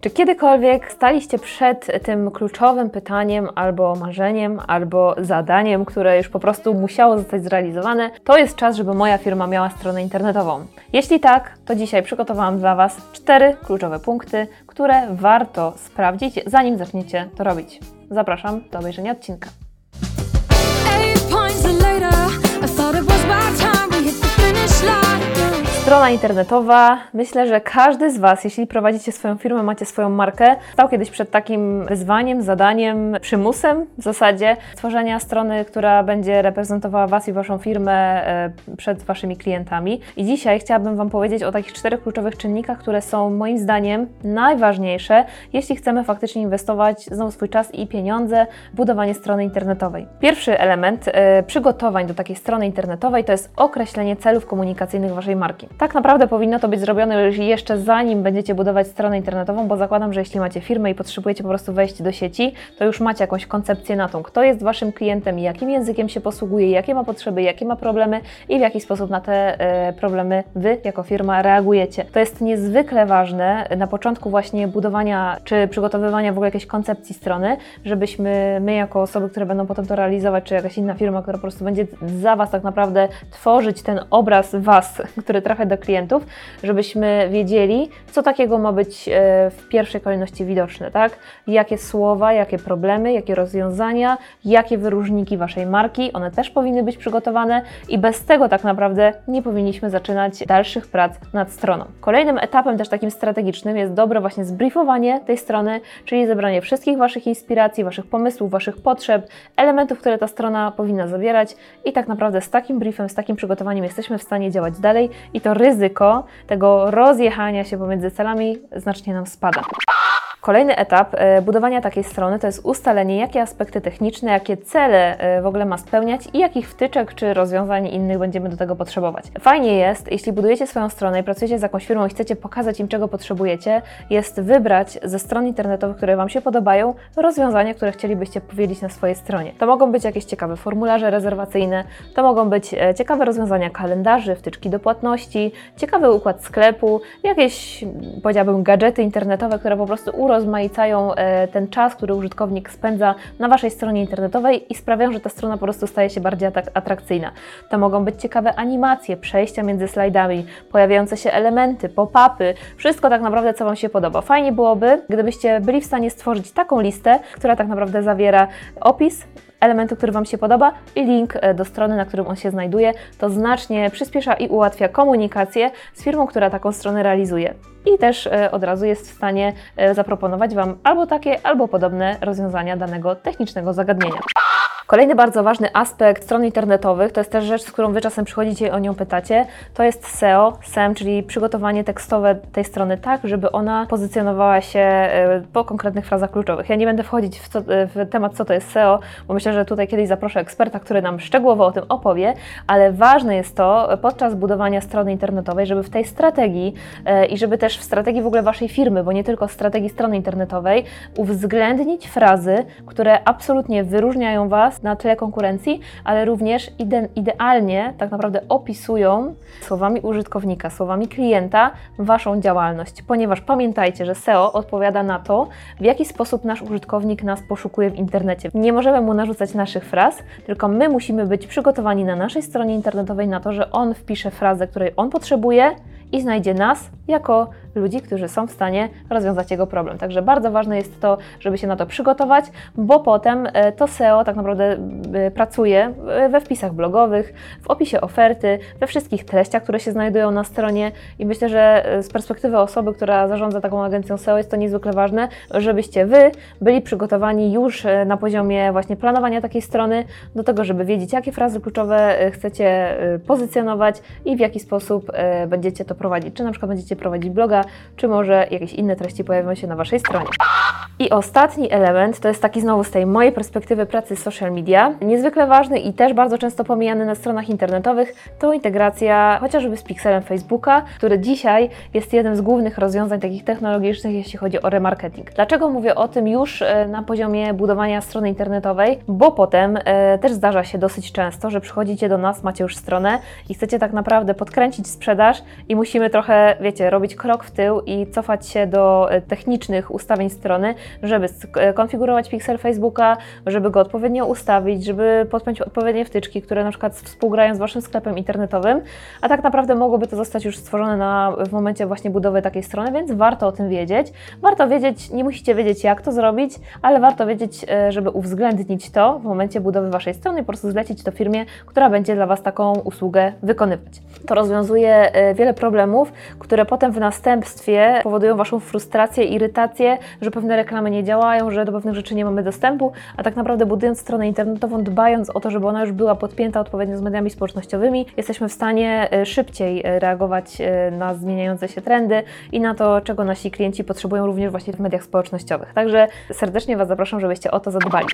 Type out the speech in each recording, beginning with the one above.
Czy kiedykolwiek staliście przed tym kluczowym pytaniem, albo marzeniem, albo zadaniem, które już po prostu musiało zostać zrealizowane? To jest czas, żeby moja firma miała stronę internetową. Jeśli tak, to dzisiaj przygotowałam dla Was cztery kluczowe punkty, które warto sprawdzić, zanim zaczniecie to robić. Zapraszam do obejrzenia odcinka. Strona internetowa. Myślę, że każdy z Was, jeśli prowadzicie swoją firmę, macie swoją markę, stał kiedyś przed takim wyzwaniem, zadaniem, przymusem w zasadzie stworzenia strony, która będzie reprezentowała Was i Waszą firmę e, przed Waszymi klientami. I dzisiaj chciałabym Wam powiedzieć o takich czterech kluczowych czynnikach, które są moim zdaniem najważniejsze, jeśli chcemy faktycznie inwestować znowu swój czas i pieniądze w budowanie strony internetowej. Pierwszy element e, przygotowań do takiej strony internetowej to jest określenie celów komunikacyjnych Waszej marki. Tak naprawdę powinno to być zrobione jeszcze zanim będziecie budować stronę internetową, bo zakładam, że jeśli macie firmę i potrzebujecie po prostu wejść do sieci, to już macie jakąś koncepcję na tą, kto jest Waszym klientem, jakim językiem się posługuje, jakie ma potrzeby, jakie ma problemy i w jaki sposób na te e, problemy Wy jako firma reagujecie. To jest niezwykle ważne na początku właśnie budowania czy przygotowywania w ogóle jakiejś koncepcji strony, żebyśmy my jako osoby, które będą potem to realizować, czy jakaś inna firma, która po prostu będzie za Was tak naprawdę tworzyć ten obraz Was, który trafia do klientów, żebyśmy wiedzieli, co takiego ma być e, w pierwszej kolejności widoczne, tak? Jakie słowa, jakie problemy, jakie rozwiązania, jakie wyróżniki Waszej marki, one też powinny być przygotowane i bez tego tak naprawdę nie powinniśmy zaczynać dalszych prac nad stroną. Kolejnym etapem też takim strategicznym jest dobre właśnie zbriefowanie tej strony, czyli zebranie wszystkich Waszych inspiracji, Waszych pomysłów, Waszych potrzeb, elementów, które ta strona powinna zawierać i tak naprawdę z takim briefem, z takim przygotowaniem jesteśmy w stanie działać dalej i to ryzyko tego rozjechania się pomiędzy celami znacznie nam spada. Kolejny etap e, budowania takiej strony to jest ustalenie, jakie aspekty techniczne, jakie cele e, w ogóle ma spełniać i jakich wtyczek czy rozwiązań innych będziemy do tego potrzebować. Fajnie jest, jeśli budujecie swoją stronę i pracujecie z jakąś firmą i chcecie pokazać im, czego potrzebujecie, jest wybrać ze stron internetowych, które Wam się podobają, rozwiązania, które chcielibyście powiedzieć na swojej stronie. To mogą być jakieś ciekawe formularze rezerwacyjne, to mogą być e, ciekawe rozwiązania kalendarzy, wtyczki do płatności, ciekawy układ sklepu, jakieś, powiedziałabym, gadżety internetowe, które po prostu urozmaicają e, ten czas, który użytkownik spędza na Waszej stronie internetowej i sprawiają, że ta strona po prostu staje się bardziej atrakcyjna. To mogą być ciekawe animacje, przejścia między slajdami, pojawiające się elementy, pop-upy, wszystko tak naprawdę, co Wam się podoba. Fajnie byłoby, gdybyście byli w stanie stworzyć taką listę, która tak naprawdę zawiera opis, elementu, który Wam się podoba i link e, do strony, na którym on się znajduje. To znacznie przyspiesza i ułatwia komunikację z firmą, która taką stronę realizuje. I też e, od razu jest w stanie e, zaproponować Wam albo takie, albo podobne rozwiązania danego technicznego zagadnienia. Kolejny bardzo ważny aspekt stron internetowych, to jest też rzecz, z którą Wy czasem przychodzicie i o nią pytacie, to jest SEO, SEM, czyli przygotowanie tekstowe tej strony tak, żeby ona pozycjonowała się e, po konkretnych frazach kluczowych. Ja nie będę wchodzić w, co, w temat, co to jest SEO, bo myślę, że tutaj kiedyś zaproszę eksperta, który nam szczegółowo o tym opowie, ale ważne jest to podczas budowania strony internetowej, żeby w tej strategii e, i żeby też w strategii w ogóle Waszej firmy, bo nie tylko strategii strony internetowej, uwzględnić frazy, które absolutnie wyróżniają Was na tle konkurencji, ale również ide idealnie tak naprawdę opisują słowami użytkownika, słowami klienta Waszą działalność, ponieważ pamiętajcie, że SEO odpowiada na to, w jaki sposób nasz użytkownik nas poszukuje w internecie. Nie możemy mu narzucać naszych fraz, tylko my musimy być przygotowani na naszej stronie internetowej na to, że on wpisze frazę, której on potrzebuje i znajdzie nas jako ludzi, którzy są w stanie rozwiązać jego problem. Także bardzo ważne jest to, żeby się na to przygotować, bo potem e, to SEO tak naprawdę e, pracuje we wpisach blogowych, w opisie oferty, we wszystkich treściach, które się znajdują na stronie i myślę, że e, z perspektywy osoby, która zarządza taką agencją SEO jest to niezwykle ważne, żebyście Wy byli przygotowani już na poziomie właśnie planowania takiej strony do tego, żeby wiedzieć, jakie frazy kluczowe chcecie pozycjonować i w jaki sposób będziecie to prowadzić. Czy na przykład będziecie prowadzić bloga, czy może jakieś inne treści pojawią się na Waszej stronie. I ostatni element to jest taki znowu z tej mojej perspektywy pracy social media, niezwykle ważny i też bardzo często pomijany na stronach internetowych, to integracja chociażby z pikselem Facebooka, który dzisiaj jest jednym z głównych rozwiązań takich technologicznych, jeśli chodzi o remarketing. Dlaczego mówię o tym już e, na poziomie budowania strony internetowej? Bo potem e, też zdarza się dosyć często, że przychodzicie do nas, macie już stronę i chcecie tak naprawdę podkręcić sprzedaż i musimy trochę, wiecie, robić krok w tył i cofać się do e, technicznych ustawień strony, żeby konfigurować piksel Facebooka, żeby go odpowiednio ustawić, żeby podpiąć odpowiednie wtyczki, które na przykład współgrają z Waszym sklepem internetowym, a tak naprawdę mogłoby to zostać już stworzone na, w momencie właśnie budowy takiej strony, więc warto o tym wiedzieć. Warto wiedzieć, nie musicie wiedzieć jak to zrobić, ale warto wiedzieć, e, żeby uwzględnić to w momencie budowy Waszej strony i po prostu zlecić to firmie, która będzie dla Was taką usługę wykonywać. To rozwiązuje e, wiele problemów, które potem w następstwie powodują Waszą frustrację, irytację, że pewne reklamy nie działają, że do pewnych rzeczy nie mamy dostępu, a tak naprawdę budując stronę internetową, dbając o to, żeby ona już była podpięta odpowiednio z mediami społecznościowymi, jesteśmy w stanie e, szybciej reagować na zmieniające się trendy i na to, czego nasi klienci potrzebują również właśnie w mediach społecznościowych. Także serdecznie Was zapraszam, żebyście o to zadbali.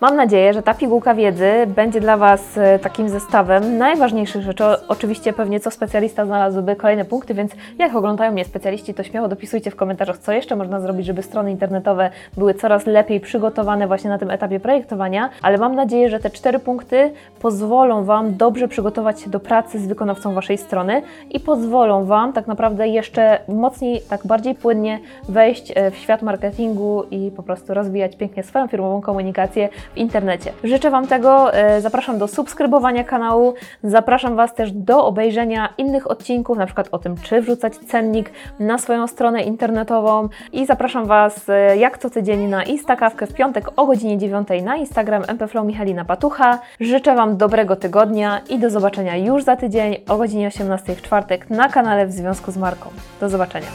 Mam nadzieję, że ta pigułka wiedzy będzie dla Was e, takim zestawem najważniejszych rzeczy. Oczywiście pewnie co specjalista znalazłby kolejne punkty, więc jak oglądają mnie specjaliści, to śmiało dopisujcie w komentarzach, co jeszcze można zrobić, żeby strony internetowe były coraz lepiej przygotowane właśnie na tym etapie projektowania, ale mam nadzieję, że te cztery punkty pozwolą Wam dobrze przygotować się do pracy z wykonawcą Waszej strony i pozwolą Wam tak naprawdę jeszcze mocniej, tak bardziej płynnie wejść e, w świat marketingu i po prostu rozwijać pięknie swoją firmową komunikację w internecie. Życzę Wam tego, e, zapraszam do subskrybowania kanału, zapraszam Was też do obejrzenia innych odcinków, na przykład o tym, czy wrzucać cennik na swoją stronę internetową i zapraszam Was e, jak co tydzień na Instakawkę w piątek o godzinie 9 na Instagram MPFlow Michalina Patucha. Życzę Wam dobrego tygodnia i do zobaczenia już za tydzień o godzinie 18 w czwartek na kanale w związku z marką. Do zobaczenia.